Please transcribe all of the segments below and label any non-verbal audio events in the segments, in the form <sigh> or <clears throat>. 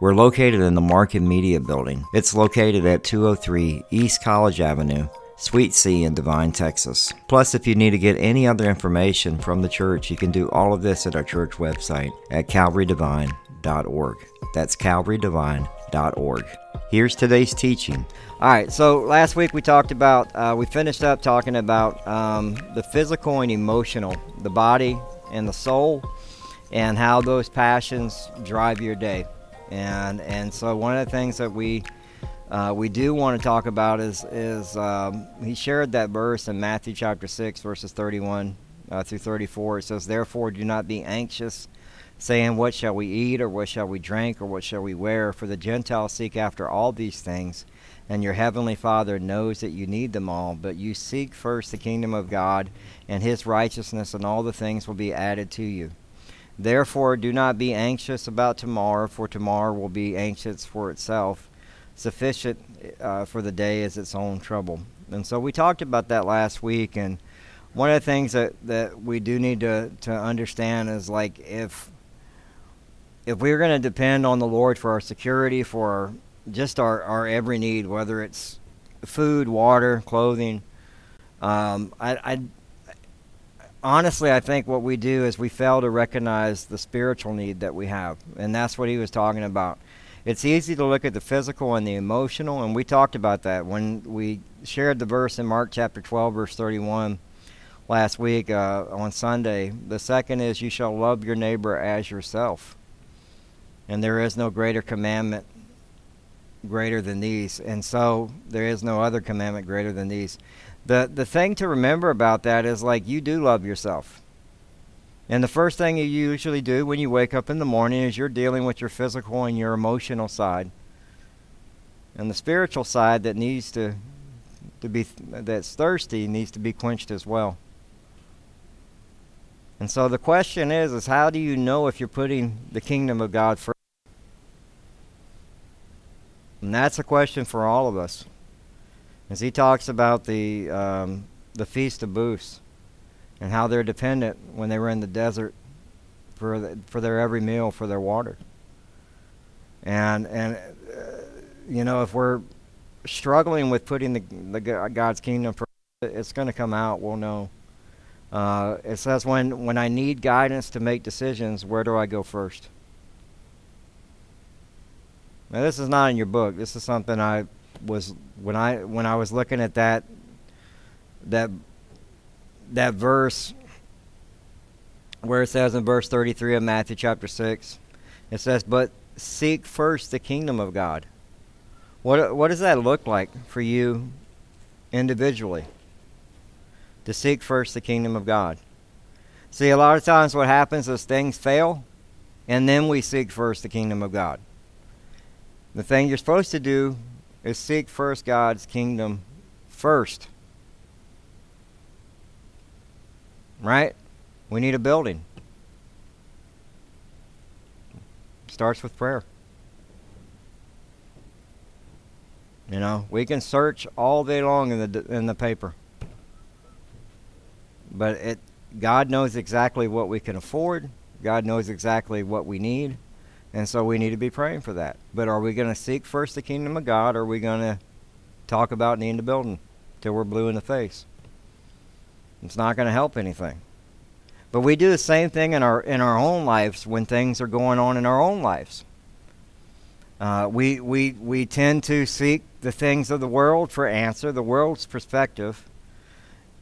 We're located in the Market Media Building. It's located at 203 East College Avenue, Suite C in Devine, Texas. Plus, if you need to get any other information from the church, you can do all of this at our church website at calvarydevine.org. That's calvarydevine.org. Here's today's teaching. All right, so last week we talked about, uh, we finished up talking about um, the physical and emotional, the body and the soul, and how those passions drive your day. And and so one of the things that we uh, we do want to talk about is is um, he shared that verse in Matthew chapter six verses thirty one uh, through thirty four. It says, "Therefore, do not be anxious." saying, What shall we eat, or what shall we drink, or what shall we wear? For the Gentiles seek after all these things, and your heavenly Father knows that you need them all. But you seek first the kingdom of God and his righteousness, and all the things will be added to you. Therefore, do not be anxious about tomorrow, for tomorrow will be anxious for itself. Sufficient uh, for the day is its own trouble. And so we talked about that last week, and one of the things that, that we do need to, to understand is like if if we're going to depend on the Lord for our security, for our, just our, our every need, whether it's food, water, clothing, um, I, I honestly, I think what we do is we fail to recognize the spiritual need that we have, and that's what he was talking about. It's easy to look at the physical and the emotional, and we talked about that when we shared the verse in Mark chapter 12, verse 31 last week uh, on Sunday. The second is, You shall love your neighbor as yourself. And there is no greater commandment greater than these. And so there is no other commandment greater than these. The the thing to remember about that is like you do love yourself. And the first thing you usually do when you wake up in the morning is you're dealing with your physical and your emotional side. And the spiritual side that needs to to be that's thirsty needs to be quenched as well. And so the question is is how do you know if you're putting the kingdom of God first? And that's a question for all of us. As he talks about the, um, the Feast of Booths and how they're dependent when they were in the desert for, the, for their every meal, for their water. And, and uh, you know, if we're struggling with putting the, the God's kingdom first, it's going to come out. We'll know. Uh, it says, when, when I need guidance to make decisions, where do I go first? Now, this is not in your book. This is something I was when I when I was looking at that that that verse where it says in verse 33 of Matthew chapter 6 it says but seek first the kingdom of God. What what does that look like for you individually to seek first the kingdom of God? See a lot of times what happens is things fail and then we seek first the kingdom of God. The thing you're supposed to do is seek first God's kingdom first. Right? We need a building. Starts with prayer. You know, we can search all day long in the in the paper. But it God knows exactly what we can afford. God knows exactly what we need. And so we need to be praying for that. But are we going to seek first the kingdom of God, or are we going to talk about needing to build till we're blue in the face? It's not going to help anything. But we do the same thing in our in our own lives when things are going on in our own lives. Uh, we we we tend to seek the things of the world for answer, the world's perspective,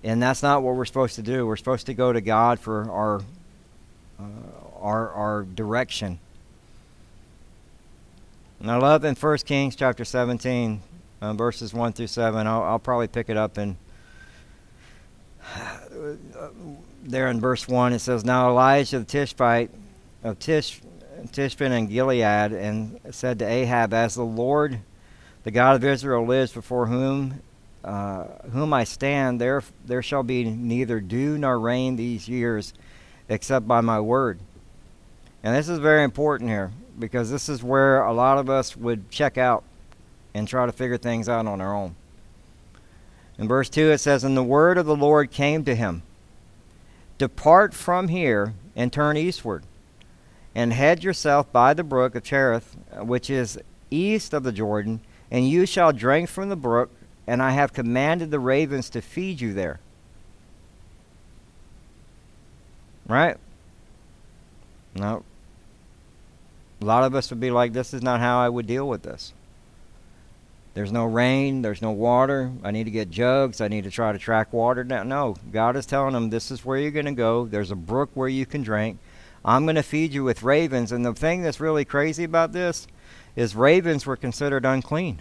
and that's not what we're supposed to do. We're supposed to go to God for our uh, our our direction and I love in 1 Kings chapter 17, uh, verses 1 through 7. I'll, I'll probably pick it up in <sighs> there in verse 1. It says, Now Elijah the Tishbite of Tish, Tishbin and Gilead and said to Ahab, As the Lord, the God of Israel lives before whom uh, whom I stand, there there shall be neither dew nor rain these years, except by my word. And this is very important here because this is where a lot of us would check out and try to figure things out on our own. In verse 2 it says, And the word of the Lord came to him Depart from here and turn eastward, and head yourself by the brook of Cherith, which is east of the Jordan, and you shall drink from the brook and I have commanded the ravens to feed you there. Right? No. A lot of us would be like, this is not how I would deal with this. There's no rain, there's no water. I need to get jugs. I need to try to track water down. No, God is telling them this is where you're going to go. There's a brook where you can drink. I'm going to feed you with ravens. And the thing that's really crazy about this is ravens were considered unclean.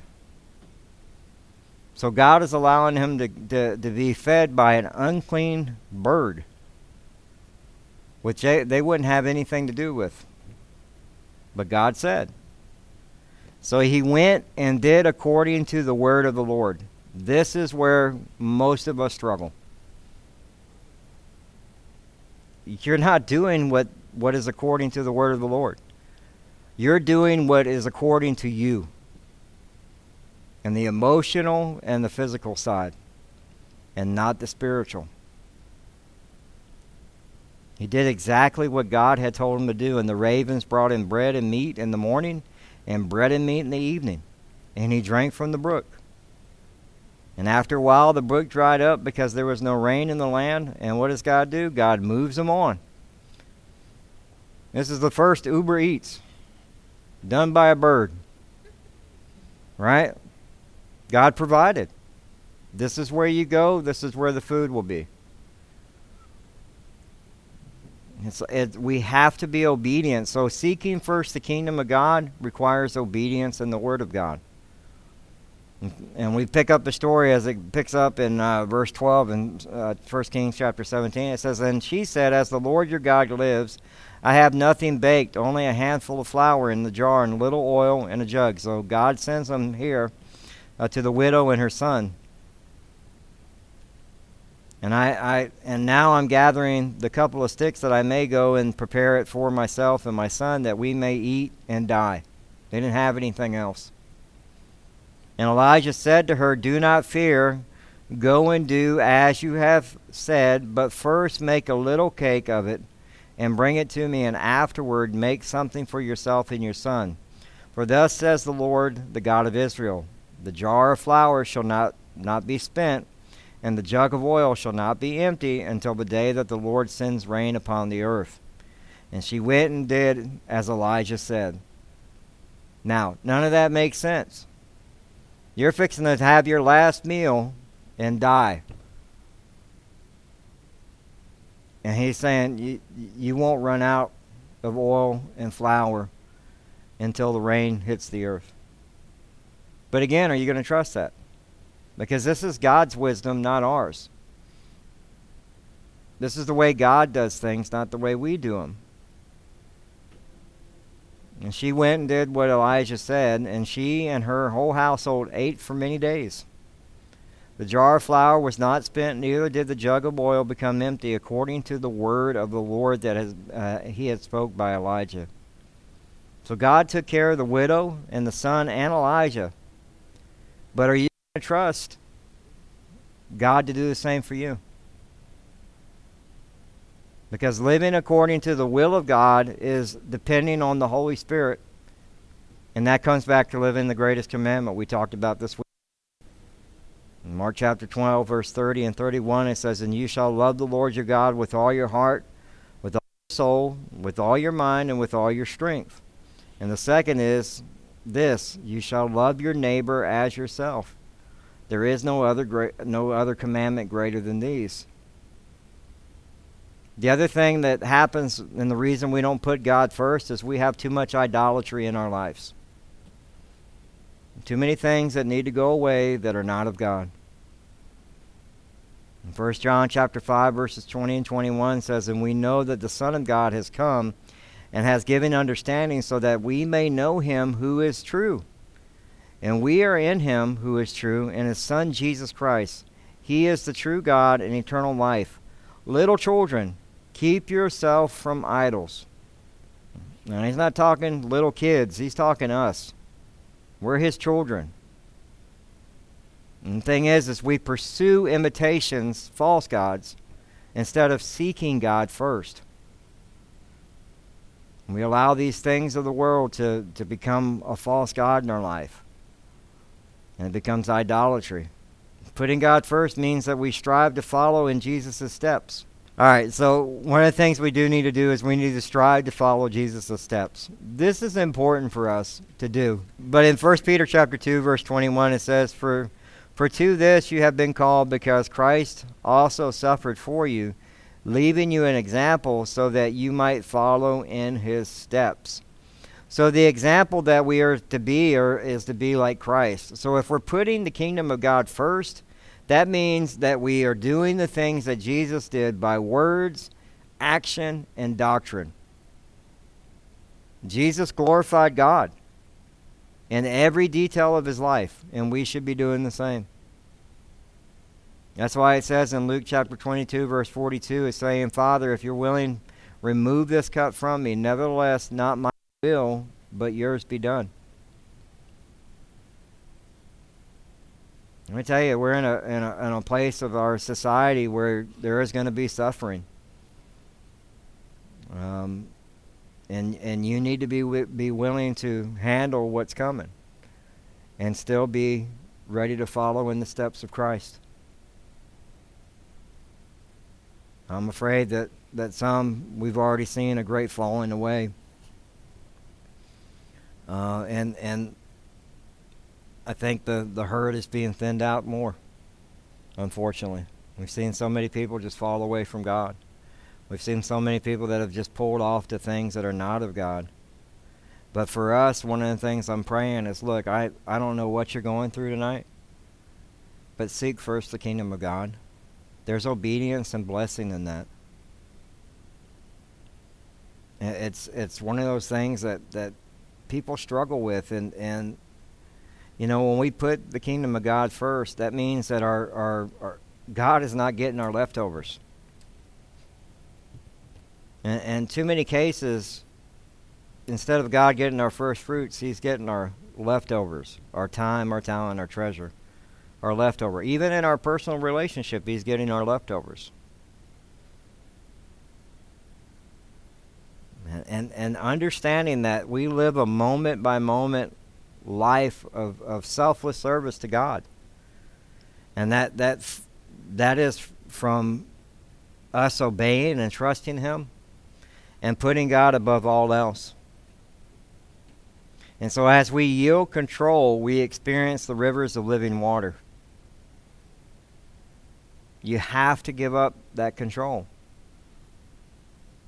So God is allowing him to, to, to be fed by an unclean bird, which they, they wouldn't have anything to do with. But God said. So he went and did according to the word of the Lord. This is where most of us struggle. You're not doing what, what is according to the word of the Lord. You're doing what is according to you and the emotional and the physical side, and not the spiritual. He did exactly what God had told him to do, and the ravens brought him bread and meat in the morning and bread and meat in the evening, and he drank from the brook. And after a while, the brook dried up because there was no rain in the land. And what does God do? God moves him on. This is the first Uber Eats done by a bird. Right? God provided. This is where you go, this is where the food will be. It's, it, we have to be obedient. So, seeking first the kingdom of God requires obedience in the Word of God. And we pick up the story as it picks up in uh, verse 12 in uh, 1 Kings chapter 17. It says, And she said, As the Lord your God lives, I have nothing baked, only a handful of flour in the jar and little oil in a jug. So God sends them here uh, to the widow and her son. And I, I and now I'm gathering the couple of sticks that I may go and prepare it for myself and my son that we may eat and die. They didn't have anything else. And Elijah said to her, Do not fear. Go and do as you have said, but first make a little cake of it and bring it to me, and afterward make something for yourself and your son. For thus says the Lord, the God of Israel the jar of flour shall not, not be spent, and the jug of oil shall not be empty until the day that the Lord sends rain upon the earth. And she went and did as Elijah said. Now, none of that makes sense. You're fixing to have your last meal and die. And he's saying you, you won't run out of oil and flour until the rain hits the earth. But again, are you going to trust that? Because this is God's wisdom, not ours. This is the way God does things, not the way we do them. And she went and did what Elijah said, and she and her whole household ate for many days. The jar of flour was not spent, neither did the jug of oil become empty, according to the word of the Lord that has, uh, he had spoke by Elijah. So God took care of the widow and the son and Elijah. But are you to trust God to do the same for you? Because living according to the will of God is depending on the Holy Spirit. And that comes back to living the greatest commandment we talked about this week. In Mark chapter 12, verse 30 and 31, it says, And you shall love the Lord your God with all your heart, with all your soul, with all your mind, and with all your strength. And the second is, this you shall love your neighbor as yourself. There is no other no other commandment greater than these. The other thing that happens, and the reason we don't put God first, is we have too much idolatry in our lives. Too many things that need to go away that are not of God. 1 John chapter 5 verses 20 and 21 says, And we know that the Son of God has come and has given understanding so that we may know him who is true. And we are in him who is true, and his Son Jesus Christ. He is the true God and eternal life. Little children, keep yourself from idols. Now, he's not talking little kids, he's talking us. We're his children. And the thing is, is we pursue imitations, false gods, instead of seeking God first. We allow these things of the world to, to become a false God in our life. And it becomes idolatry. Putting God first means that we strive to follow in Jesus' steps. All right, so one of the things we do need to do is we need to strive to follow Jesus' steps. This is important for us to do. But in 1 Peter chapter 2 verse 21 it says for for to this you have been called because Christ also suffered for you, leaving you an example so that you might follow in his steps. So the example that we are to be is to be like Christ. So if we're putting the kingdom of God first, that means that we are doing the things that Jesus did by words, action, and doctrine. Jesus glorified God in every detail of his life, and we should be doing the same. That's why it says in Luke chapter 22, verse 42, it's saying, Father, if you're willing, remove this cup from me. Nevertheless, not my will, but yours be done. Let me tell you, we're in a, in a, in a place of our society where there is going to be suffering. Um, and and you need to be be willing to handle what's coming and still be ready to follow in the steps of Christ. I'm afraid that, that some we've already seen a great falling away. Uh, and and I think the, the herd is being thinned out more, unfortunately. We've seen so many people just fall away from God. We've seen so many people that have just pulled off to things that are not of God. But for us, one of the things I'm praying is look, I, I don't know what you're going through tonight, but seek first the kingdom of God. There's obedience and blessing in that. It's it's one of those things that, that people struggle with and, and you know, when we put the kingdom of God first, that means that our, our, our God is not getting our leftovers. And, and too many cases, instead of God getting our first fruits, He's getting our leftovers, our time, our talent, our treasure, our leftover. Even in our personal relationship, He's getting our leftovers. And, and, and understanding that we live a moment by moment life of, of selfless service to God. And that, that, that is from us obeying and trusting Him and putting God above all else. And so, as we yield control, we experience the rivers of living water. You have to give up that control.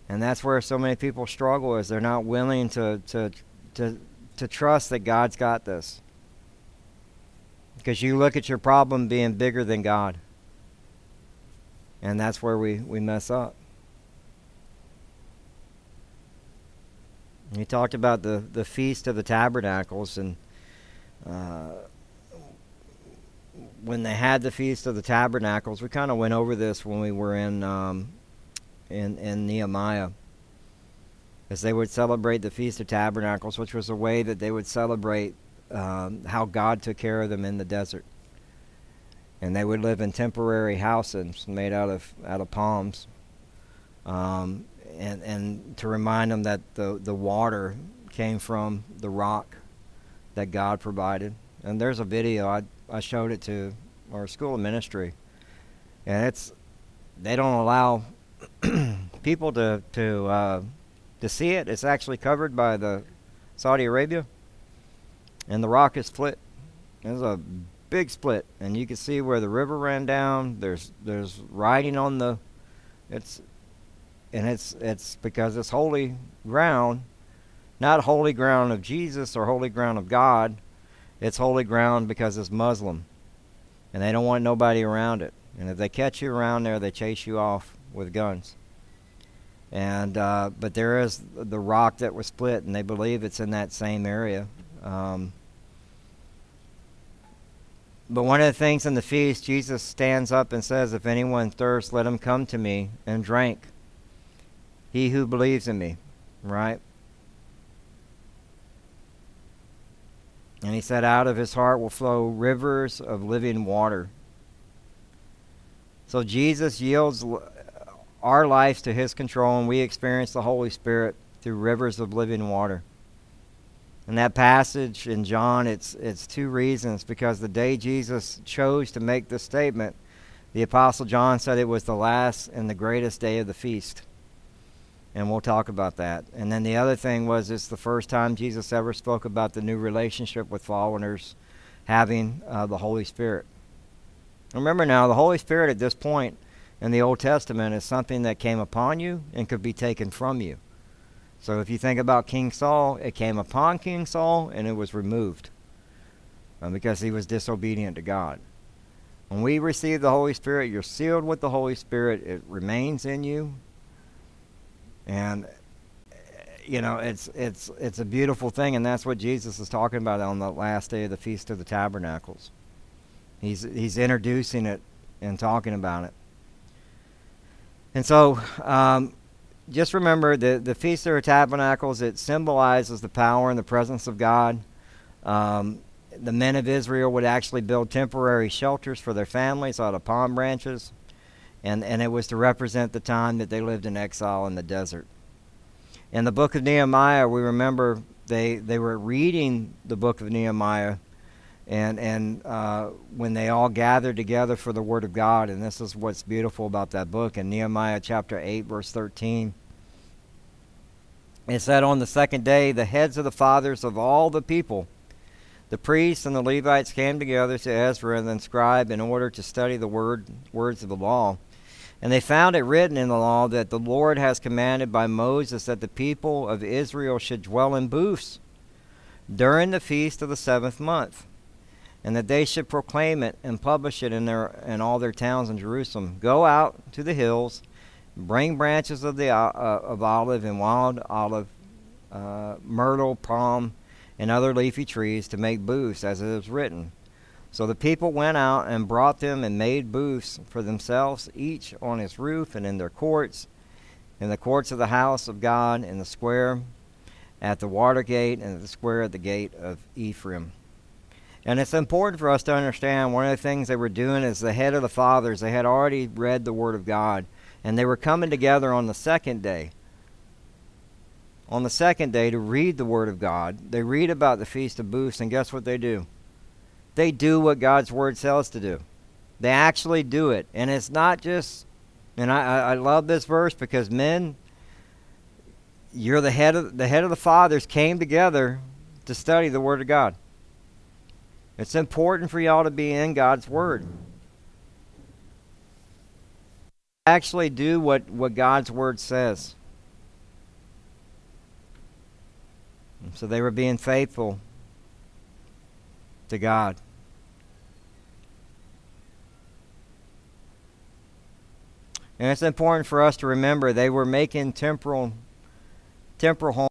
And that's where so many people struggle is they're not willing to, to, to, to trust that God's got this. Because you look at your problem being bigger than God. And that's where we, we mess up. He talked about the, the Feast of the Tabernacles, and uh, when they had the Feast of the Tabernacles, we kind of went over this when we were in, um, in, in Nehemiah. As they would celebrate the Feast of Tabernacles, which was a way that they would celebrate um, how God took care of them in the desert. And they would live in temporary houses made out of out of palms. Um, and and to remind them that the the water came from the rock that God provided. And there's a video I I showed it to our school of ministry, and it's they don't allow <clears throat> people to to uh, to see it. It's actually covered by the Saudi Arabia, and the rock is split. There's a big split, and you can see where the river ran down. There's there's writing on the, it's and it's it's because it's holy ground, not holy ground of Jesus or holy ground of God. It's holy ground because it's Muslim, and they don't want nobody around it. And if they catch you around there, they chase you off with guns. And uh, but there is the rock that was split, and they believe it's in that same area. Um, but one of the things in the feast, Jesus stands up and says, If anyone thirsts, let him come to me and drink. He who believes in me, right? And he said, Out of his heart will flow rivers of living water. So Jesus yields our lives to his control, and we experience the Holy Spirit through rivers of living water. In that passage in John, it's, it's two reasons. Because the day Jesus chose to make this statement, the Apostle John said it was the last and the greatest day of the feast. And we'll talk about that. And then the other thing was it's the first time Jesus ever spoke about the new relationship with followers having uh, the Holy Spirit. Remember now, the Holy Spirit at this point in the Old Testament is something that came upon you and could be taken from you. So if you think about King Saul, it came upon King Saul and it was removed uh, because he was disobedient to God. When we receive the Holy Spirit, you're sealed with the Holy Spirit. It remains in you, and you know it's it's it's a beautiful thing, and that's what Jesus is talking about on the last day of the Feast of the Tabernacles. He's he's introducing it and talking about it. And so, um, just remember the the Feast of Tabernacles. It symbolizes the power and the presence of God. Um, the men of Israel would actually build temporary shelters for their families out of palm branches, and and it was to represent the time that they lived in exile in the desert. In the book of Nehemiah, we remember they they were reading the book of Nehemiah and and uh, when they all gathered together for the word of God, and this is what's beautiful about that book in Nehemiah chapter eight, verse thirteen. It said, On the second day, the heads of the fathers of all the people, the priests and the Levites, came together to Ezra and the scribe in order to study the word words of the law. And they found it written in the law that the Lord has commanded by Moses that the people of Israel should dwell in booths during the feast of the seventh month and that they should proclaim it and publish it in their in all their towns in Jerusalem. Go out to the hills, bring branches of the uh, of olive and wild olive, uh, myrtle, palm, and other leafy trees to make booths, as it is written. So the people went out and brought them and made booths for themselves, each on his roof and in their courts, in the courts of the house of God, in the square at the water gate, and at the square at the gate of Ephraim. And it's important for us to understand one of the things they were doing is the head of the fathers, they had already read the Word of God, and they were coming together on the second day. On the second day to read the Word of God. They read about the Feast of Booths, and guess what they do? They do what God's Word says to do. They actually do it. And it's not just, and I, I love this verse because men, you're the head of the head of the fathers came together to study the Word of God. It's important for y'all to be in God's Word. Actually, do what, what God's Word says. So they were being faithful to God. And it's important for us to remember they were making temporal temporal homes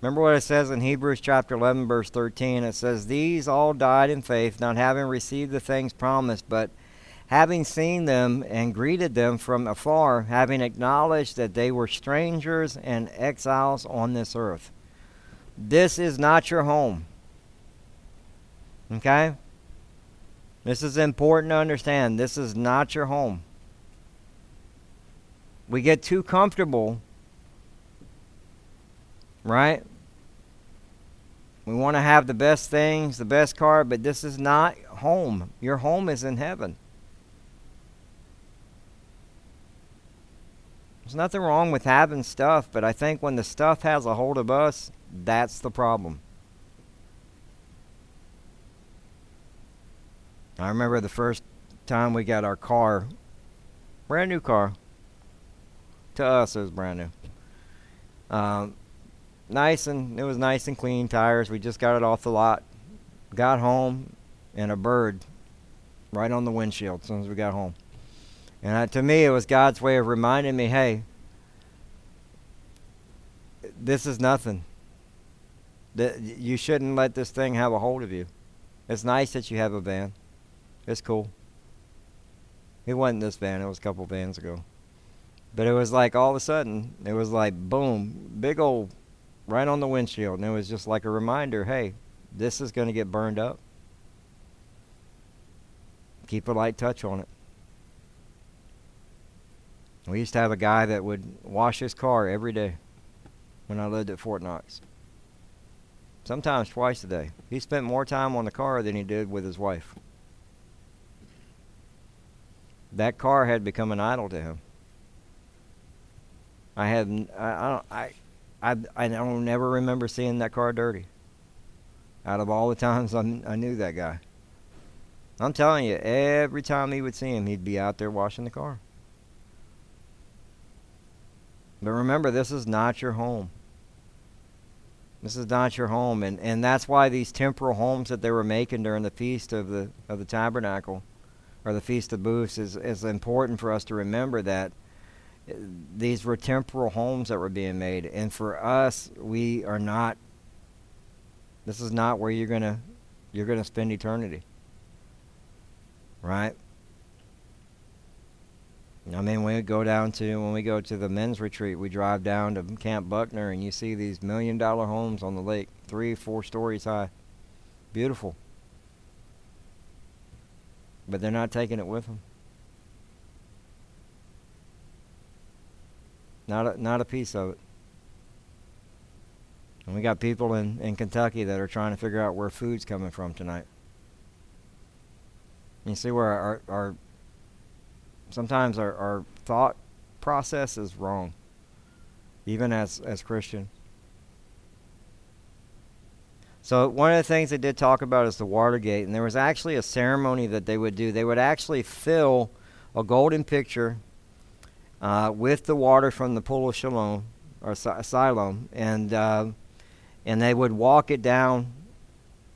Remember what it says in Hebrews chapter 11, verse 13? It says, These all died in faith, not having received the things promised, but having seen them and greeted them from afar, having acknowledged that they were strangers and exiles on this earth. This is not your home. Okay? This is important to understand. This is not your home. We get too comfortable, right? We want to have the best things, the best car, but this is not home. Your home is in heaven. There's nothing wrong with having stuff, but I think when the stuff has a hold of us, that's the problem. I remember the first time we got our car, brand new car. To us, it was brand new. Um, nice and it was nice and clean tires. We just got it off the lot. Got home, and a bird right on the windshield as soon as we got home. And uh, to me, it was God's way of reminding me, hey, this is nothing. That you shouldn't let this thing have a hold of you. It's nice that you have a van. It's cool. It wasn't this van, it was a couple vans ago. But it was like all of a sudden, it was like boom, big old right on the windshield. And it was just like a reminder hey, this is going to get burned up. Keep a light touch on it. We used to have a guy that would wash his car every day when I lived at Fort Knox. Sometimes twice a day. He spent more time on the car than he did with his wife. That car had become an idol to him. I had I, I I I don't never remember seeing that car dirty. Out of all the times I, I knew that guy. I'm telling you, every time he would see him, he'd be out there washing the car. But remember, this is not your home. This is not your home, and, and that's why these temporal homes that they were making during the feast of the of the tabernacle, or the feast of booths, is is important for us to remember that these were temporal homes that were being made, and for us, we are not. This is not where you're gonna you're gonna spend eternity, right? I mean, we go down to when we go to the men's retreat, we drive down to Camp Buckner, and you see these million dollar homes on the lake, three, four stories high, beautiful. But they're not taking it with them. Not a, not a piece of it. And we got people in, in Kentucky that are trying to figure out where food's coming from tonight. You see where our, our sometimes our, our thought process is wrong, even as, as Christian. So one of the things they did talk about is the Watergate, and there was actually a ceremony that they would do. They would actually fill a golden pitcher uh, with the water from the pool of Shalom or Siloam, and uh, and they would walk it down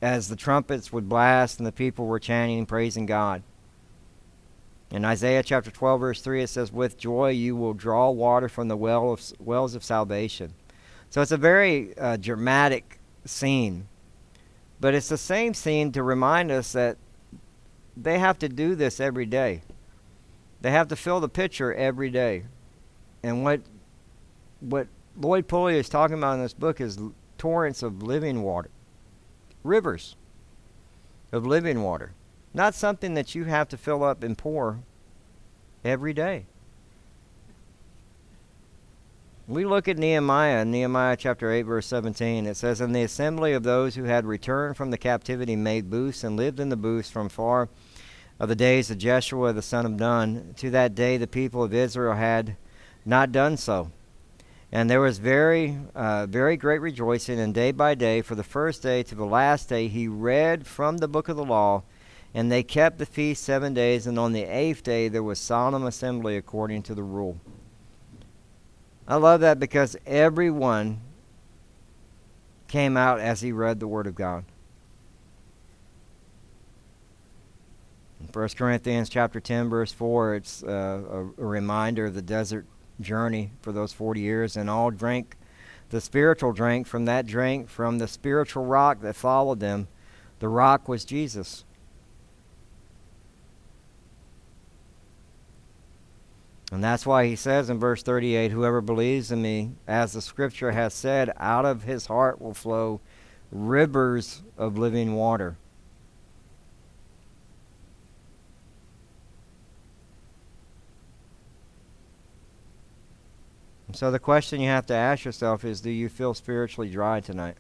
as the trumpets would blast and the people were chanting and praising God. In Isaiah chapter 12, verse 3, it says, With joy you will draw water from the well of, wells of salvation. So it's a very uh, dramatic scene. But it's the same scene to remind us that they have to do this every day. They have to fill the pitcher every day. And what, what Lloyd Pulley is talking about in this book is torrents of living water, rivers of living water. Not something that you have to fill up and pour every day. We look at Nehemiah, Nehemiah chapter 8, verse 17. It says, And the assembly of those who had returned from the captivity made booths and lived in the booths from far of the days of Jeshua the son of Nun. To that day the people of Israel had not done so. And there was very, uh, very great rejoicing, and day by day, for the first day to the last day, he read from the book of the law and they kept the feast seven days, and on the eighth day there was solemn assembly according to the rule. I love that because everyone came out as he read the Word of God. 1 Corinthians chapter 10, verse 4, it's uh, a, a reminder of the desert journey for those 40 years, and all drank the spiritual drink from that drink from the spiritual rock that followed them. The rock was Jesus. And that's why he says in verse 38 Whoever believes in me, as the scripture has said, out of his heart will flow rivers of living water. So the question you have to ask yourself is do you feel spiritually dry tonight?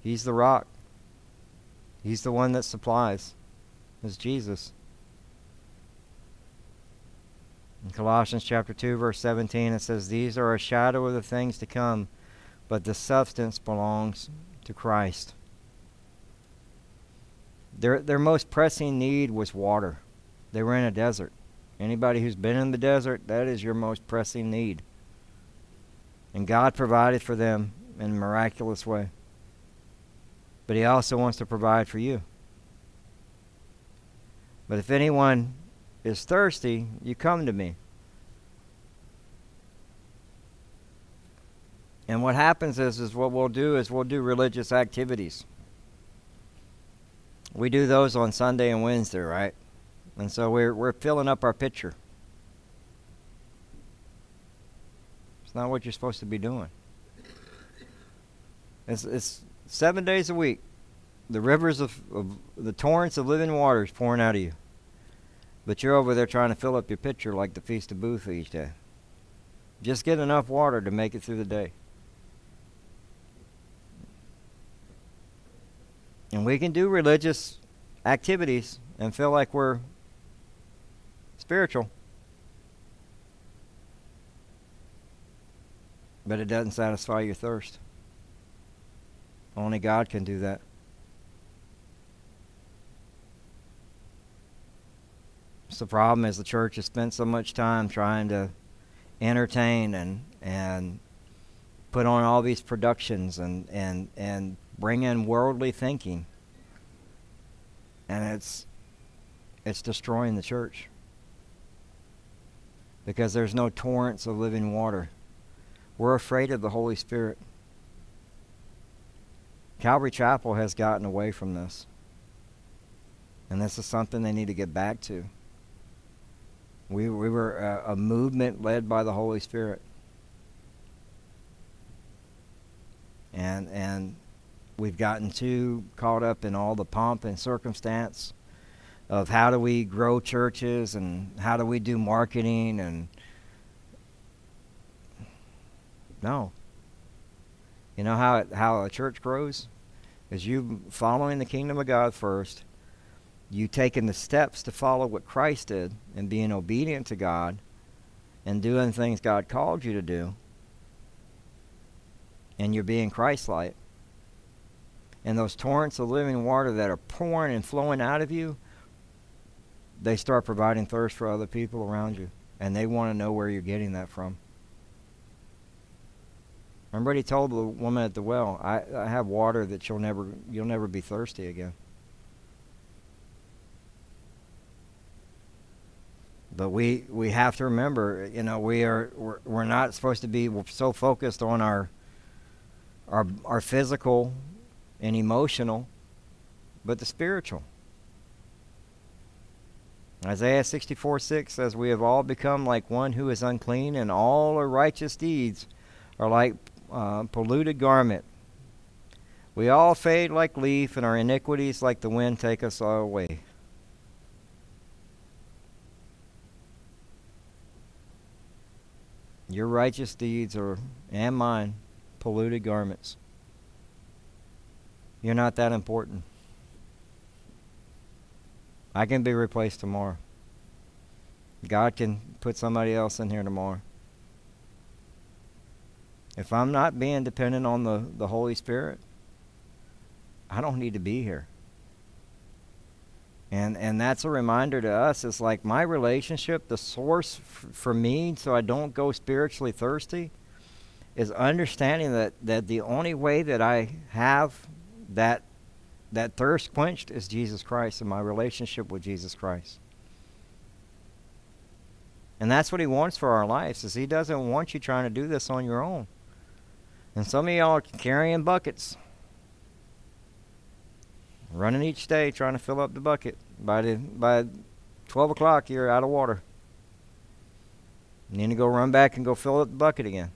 He's the rock. He's the one that supplies is Jesus. In Colossians chapter 2 verse 17 it says these are a shadow of the things to come but the substance belongs to Christ. Their their most pressing need was water. They were in a desert. Anybody who's been in the desert, that is your most pressing need. And God provided for them in a miraculous way. But he also wants to provide for you. But if anyone is thirsty, you come to me. And what happens is, is what we'll do is we'll do religious activities. We do those on Sunday and Wednesday, right? And so we're, we're filling up our pitcher. It's not what you're supposed to be doing. It's, it's seven days a week. The rivers of, of the torrents of living waters pouring out of you. But you're over there trying to fill up your pitcher like the Feast of Booth each day. Just get enough water to make it through the day. And we can do religious activities and feel like we're spiritual. But it doesn't satisfy your thirst. Only God can do that. So the problem is the church has spent so much time trying to entertain and and put on all these productions and and and bring in worldly thinking and it's it's destroying the church because there's no torrents of living water. We're afraid of the holy spirit. Calvary chapel has gotten away from this. And this is something they need to get back to. We, we were a, a movement led by the Holy Spirit. And, and we've gotten too caught up in all the pomp and circumstance of how do we grow churches and how do we do marketing and no you know how how a church grows is you following the kingdom of god first you taking the steps to follow what Christ did and being obedient to God and doing things God called you to do, and you're being Christ like. And those torrents of living water that are pouring and flowing out of you, they start providing thirst for other people around you. And they want to know where you're getting that from. Remember he told the woman at the well, I, I have water that you'll never you'll never be thirsty again. but we we have to remember you know we are we're, we're not supposed to be so focused on our our our physical and emotional but the spiritual Isaiah 64 6 says, We have all become like one who is unclean, and all our righteous deeds are like uh, polluted garment. We all fade like leaf, and our iniquities, like the wind, take us all away. Your righteous deeds are, and mine, polluted garments. You're not that important. I can be replaced tomorrow. God can put somebody else in here tomorrow. If I'm not being dependent on the, the Holy Spirit, I don't need to be here and and that's a reminder to us it's like my relationship the source f- for me so i don't go spiritually thirsty is understanding that that the only way that i have that that thirst quenched is jesus christ and my relationship with jesus christ and that's what he wants for our lives is he doesn't want you trying to do this on your own and some of y'all are carrying buckets running each day trying to fill up the bucket. By the by 12 o'clock, you're out of water. You need to go run back and go fill up the bucket again.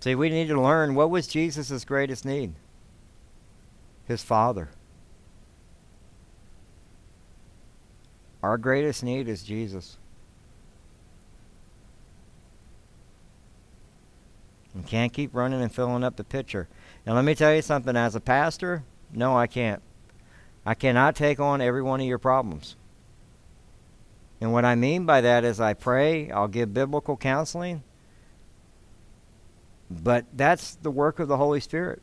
See, we need to learn what was Jesus' greatest need? His Father. Our greatest need is Jesus. You can't keep running and filling up the pitcher. Now, let me tell you something as a pastor, no, I can't. I cannot take on every one of your problems. And what I mean by that is I pray, I'll give biblical counseling, but that's the work of the Holy Spirit.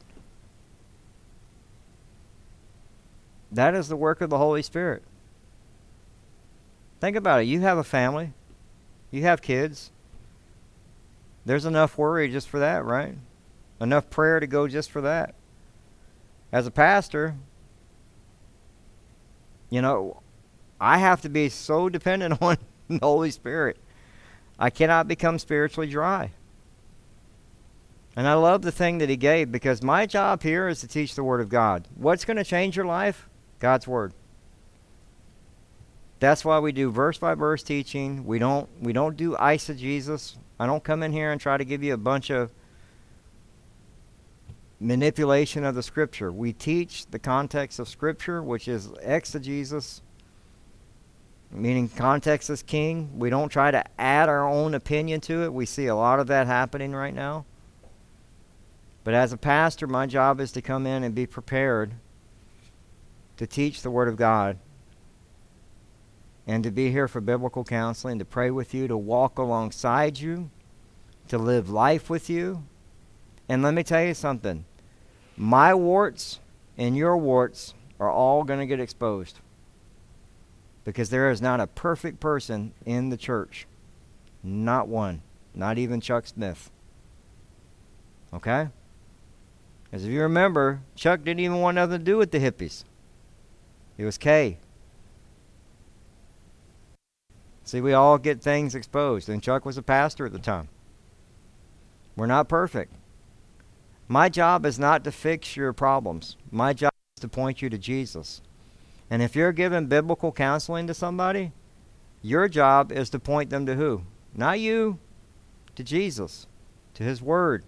That is the work of the Holy Spirit. Think about it. You have a family, you have kids. There's enough worry just for that, right? Enough prayer to go just for that. As a pastor, you know, I have to be so dependent <laughs> on the Holy Spirit. I cannot become spiritually dry. And I love the thing that he gave because my job here is to teach the Word of God. What's going to change your life? God's Word. That's why we do verse by verse teaching. We don't we don't do eisegesis. I don't come in here and try to give you a bunch of manipulation of the scripture. We teach the context of scripture, which is exegesis, meaning context is king. We don't try to add our own opinion to it. We see a lot of that happening right now. But as a pastor, my job is to come in and be prepared to teach the Word of God and to be here for biblical counseling, to pray with you, to walk alongside you, to live life with you. And let me tell you something my warts and your warts are all going to get exposed because there is not a perfect person in the church. Not one. Not even Chuck Smith. Okay? As if you remember, Chuck didn't even want nothing to do with the hippies. It was Kay. See, we all get things exposed, and Chuck was a pastor at the time. We're not perfect. My job is not to fix your problems. My job is to point you to Jesus. And if you're giving biblical counseling to somebody, your job is to point them to who? Not you, to Jesus, to His Word,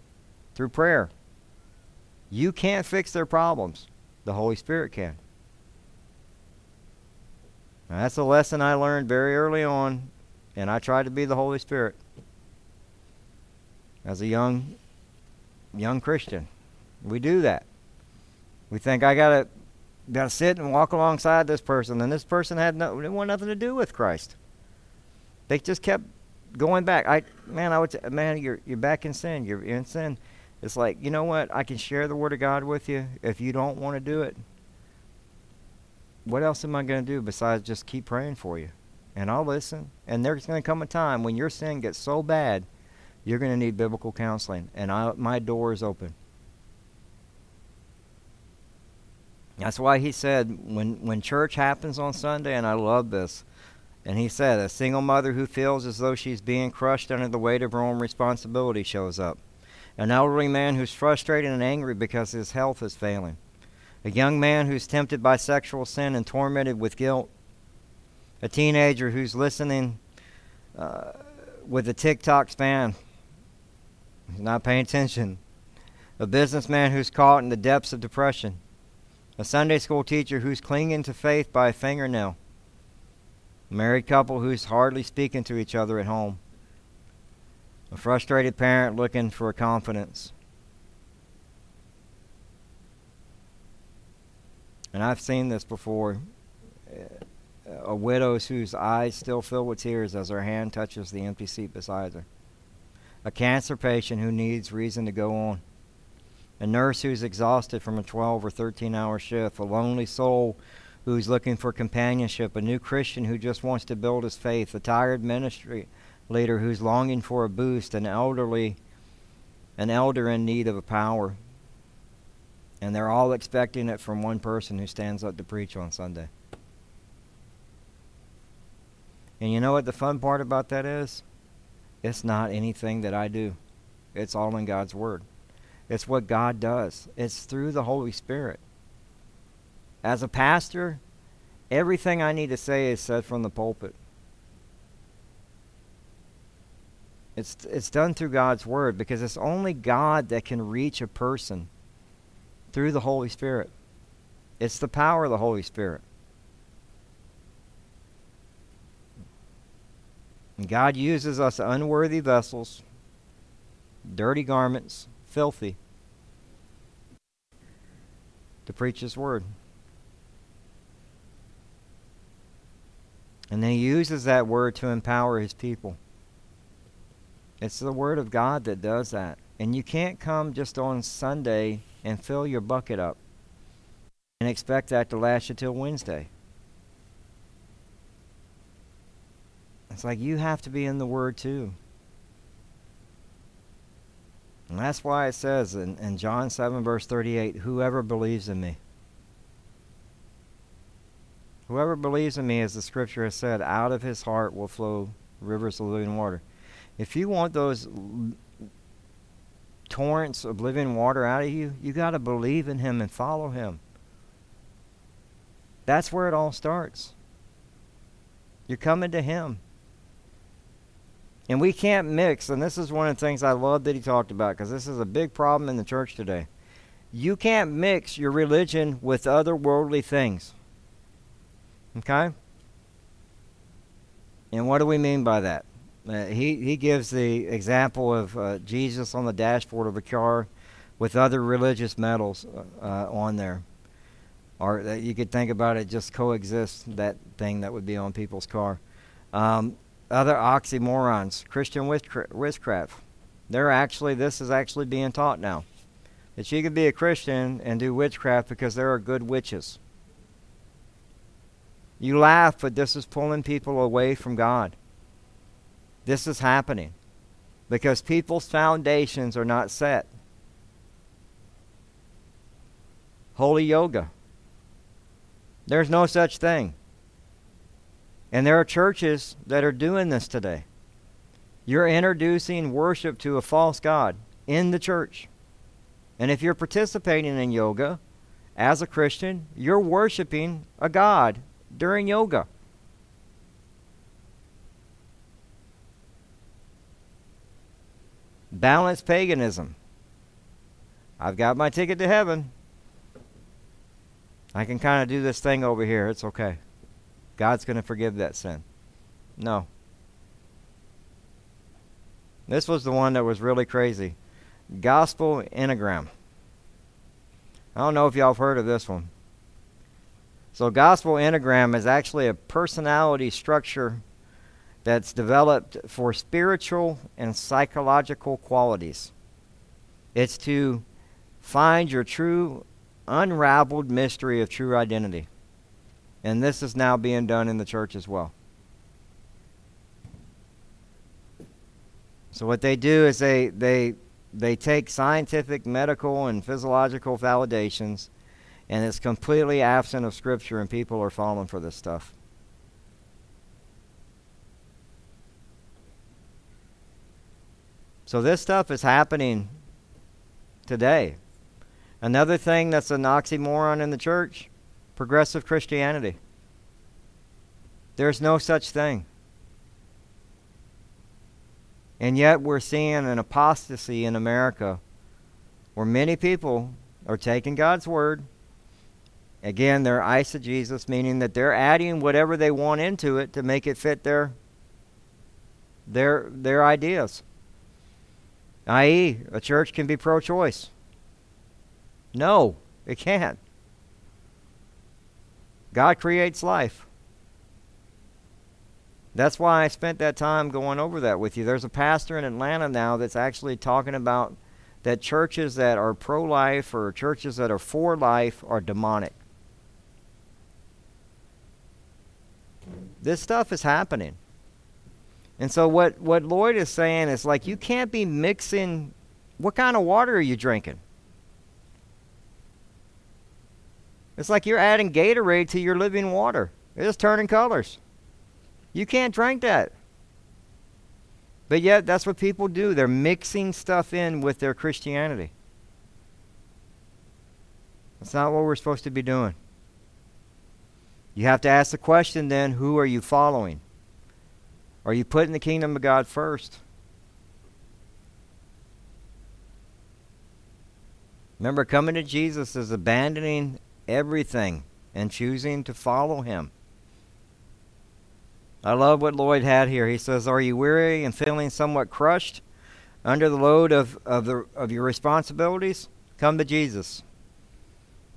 through prayer. You can't fix their problems. The Holy Spirit can. Now, that's a lesson I learned very early on, and I tried to be the Holy Spirit as a young young Christian. We do that. We think I gotta gotta sit and walk alongside this person, and this person had no didn't want nothing to do with Christ. They just kept going back. I man, I would t- man, you're you're back in sin. You're in sin. It's like you know what? I can share the word of God with you. If you don't want to do it, what else am I going to do besides just keep praying for you? And I'll listen. And there's going to come a time when your sin gets so bad you're going to need biblical counseling, and I, my door is open. That's why he said when when church happens on Sunday, and I love this. And he said, a single mother who feels as though she's being crushed under the weight of her own responsibility shows up. An elderly man who's frustrated and angry because his health is failing. A young man who's tempted by sexual sin and tormented with guilt. A teenager who's listening uh, with a TikTok span He's not paying attention. A businessman who's caught in the depths of depression. A Sunday school teacher who's clinging to faith by a fingernail. A married couple who's hardly speaking to each other at home. A frustrated parent looking for confidence. And I've seen this before. A widow whose eyes still fill with tears as her hand touches the empty seat beside her. A cancer patient who needs reason to go on, a nurse who's exhausted from a 12 or 13 hour shift, a lonely soul who's looking for companionship, a new Christian who just wants to build his faith, a tired ministry leader who's longing for a boost, an elderly an elder in need of a power. And they're all expecting it from one person who stands up to preach on Sunday. And you know what the fun part about that is? It's not anything that I do. It's all in God's Word. It's what God does. It's through the Holy Spirit. As a pastor, everything I need to say is said from the pulpit. It's, it's done through God's Word because it's only God that can reach a person through the Holy Spirit. It's the power of the Holy Spirit. God uses us unworthy vessels, dirty garments, filthy, to preach His word. And then He uses that word to empower His people. It's the Word of God that does that. And you can't come just on Sunday and fill your bucket up and expect that to last you till Wednesday. It's like you have to be in the Word too. And that's why it says in, in John 7, verse 38 whoever believes in me. Whoever believes in me, as the scripture has said, out of his heart will flow rivers of living water. If you want those torrents of living water out of you, you got to believe in Him and follow Him. That's where it all starts. You're coming to Him. And we can't mix, and this is one of the things I love that he talked about because this is a big problem in the church today. You can't mix your religion with other worldly things. Okay? And what do we mean by that? Uh, he, he gives the example of uh, Jesus on the dashboard of a car with other religious medals uh, on there. Or that you could think about it just coexist, that thing that would be on people's car. Um, other oxymorons, Christian witchcraft. They're actually, this is actually being taught now. That you can be a Christian and do witchcraft because there are good witches. You laugh, but this is pulling people away from God. This is happening because people's foundations are not set. Holy yoga. There's no such thing. And there are churches that are doing this today. You're introducing worship to a false God in the church. And if you're participating in yoga as a Christian, you're worshiping a God during yoga. Balanced paganism. I've got my ticket to heaven. I can kind of do this thing over here. It's okay. God's going to forgive that sin. No. This was the one that was really crazy. Gospel Enneagram. I don't know if y'all have heard of this one. So, Gospel Enneagram is actually a personality structure that's developed for spiritual and psychological qualities. It's to find your true, unraveled mystery of true identity. And this is now being done in the church as well. So what they do is they they they take scientific, medical, and physiological validations, and it's completely absent of scripture, and people are falling for this stuff. So this stuff is happening today. Another thing that's an oxymoron in the church progressive Christianity. There's no such thing. And yet we're seeing an apostasy in America where many people are taking God's word. Again, they're eisegesis, meaning that they're adding whatever they want into it to make it fit their their their ideas. I.e., a church can be pro choice. No, it can't. God creates life. That's why I spent that time going over that with you. There's a pastor in Atlanta now that's actually talking about that churches that are pro life or churches that are for life are demonic. This stuff is happening. And so what, what Lloyd is saying is like you can't be mixing what kind of water are you drinking? It's like you're adding Gatorade to your living water. It's turning colors. You can't drink that. But yet, that's what people do. They're mixing stuff in with their Christianity. That's not what we're supposed to be doing. You have to ask the question then who are you following? Are you putting the kingdom of God first? Remember, coming to Jesus is abandoning everything and choosing to follow him. I love what Lloyd had here. He says, Are you weary and feeling somewhat crushed under the load of, of, the, of your responsibilities? Come to Jesus.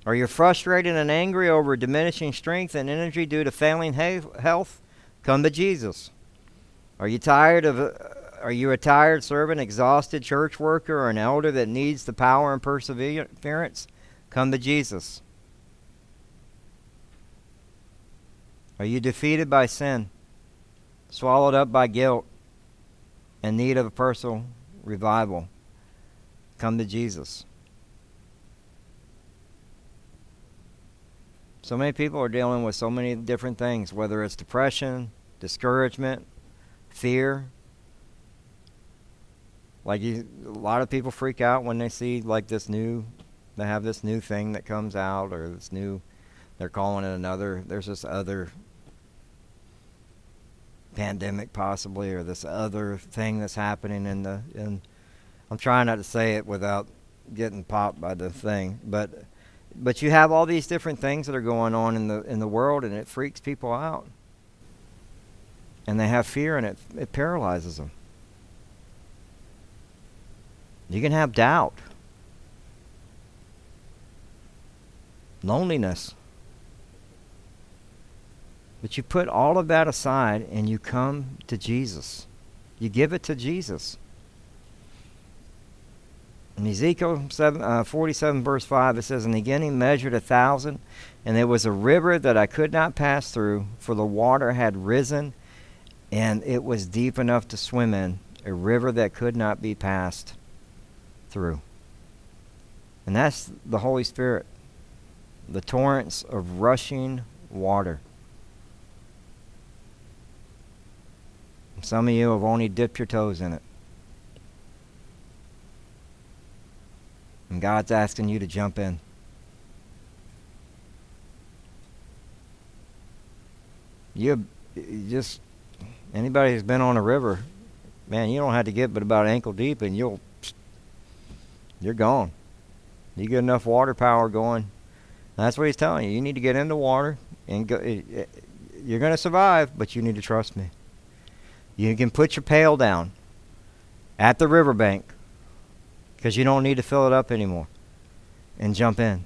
Are you frustrated and angry over diminishing strength and energy due to failing health? Come to Jesus. Are you tired of uh, are you a tired servant, exhausted church worker, or an elder that needs the power and perseverance? Come to Jesus. Are you defeated by sin, swallowed up by guilt, in need of a personal revival? Come to Jesus. So many people are dealing with so many different things, whether it's depression, discouragement, fear. Like you, a lot of people freak out when they see like this new, they have this new thing that comes out or this new, they're calling it another. There's this other pandemic possibly or this other thing that's happening in the in. I'm trying not to say it without getting popped by the thing, but but you have all these different things that are going on in the in the world and it freaks people out and they have fear and it it paralyzes them. You can have doubt loneliness but you put all of that aside and you come to Jesus. You give it to Jesus. In Ezekiel 7, uh, 47, verse 5, it says, And again he measured a thousand, and there was a river that I could not pass through, for the water had risen, and it was deep enough to swim in, a river that could not be passed through. And that's the Holy Spirit, the torrents of rushing water. Some of you have only dipped your toes in it. And God's asking you to jump in. You, just anybody who's been on a river, man, you don't have to get but about ankle deep, and you'll you're gone. You get enough water power going. That's what he's telling you. You need to get in the water and go. Eh, eh, you're going to survive, but you need to trust me. You can put your pail down at the riverbank because you don't need to fill it up anymore and jump in.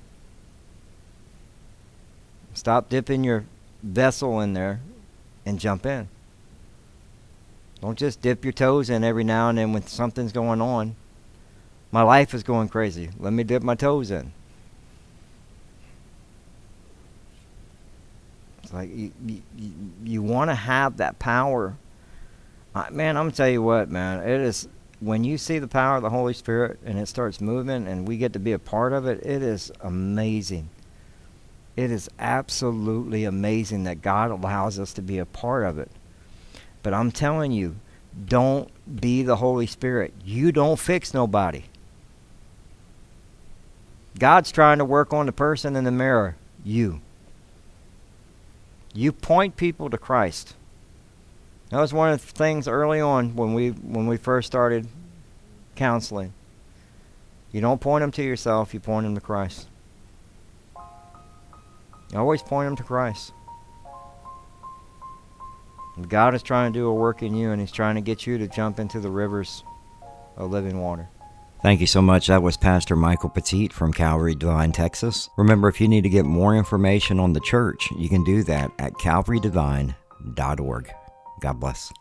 Stop dipping your vessel in there and jump in. Don't just dip your toes in every now and then when something's going on. My life is going crazy. Let me dip my toes in. It's like you, you, you want to have that power. Man, I'm going to tell you what, man. It is when you see the power of the Holy Spirit and it starts moving and we get to be a part of it, it is amazing. It is absolutely amazing that God allows us to be a part of it. But I'm telling you, don't be the Holy Spirit. You don't fix nobody. God's trying to work on the person in the mirror, you. You point people to Christ. That was one of the things early on when we when we first started counseling. You don't point them to yourself, you point them to Christ. You always point them to Christ. God is trying to do a work in you, and He's trying to get you to jump into the rivers of living water. Thank you so much. That was Pastor Michael Petit from Calvary Devine, Texas. Remember, if you need to get more information on the church, you can do that at calvarydevine.org. God bless.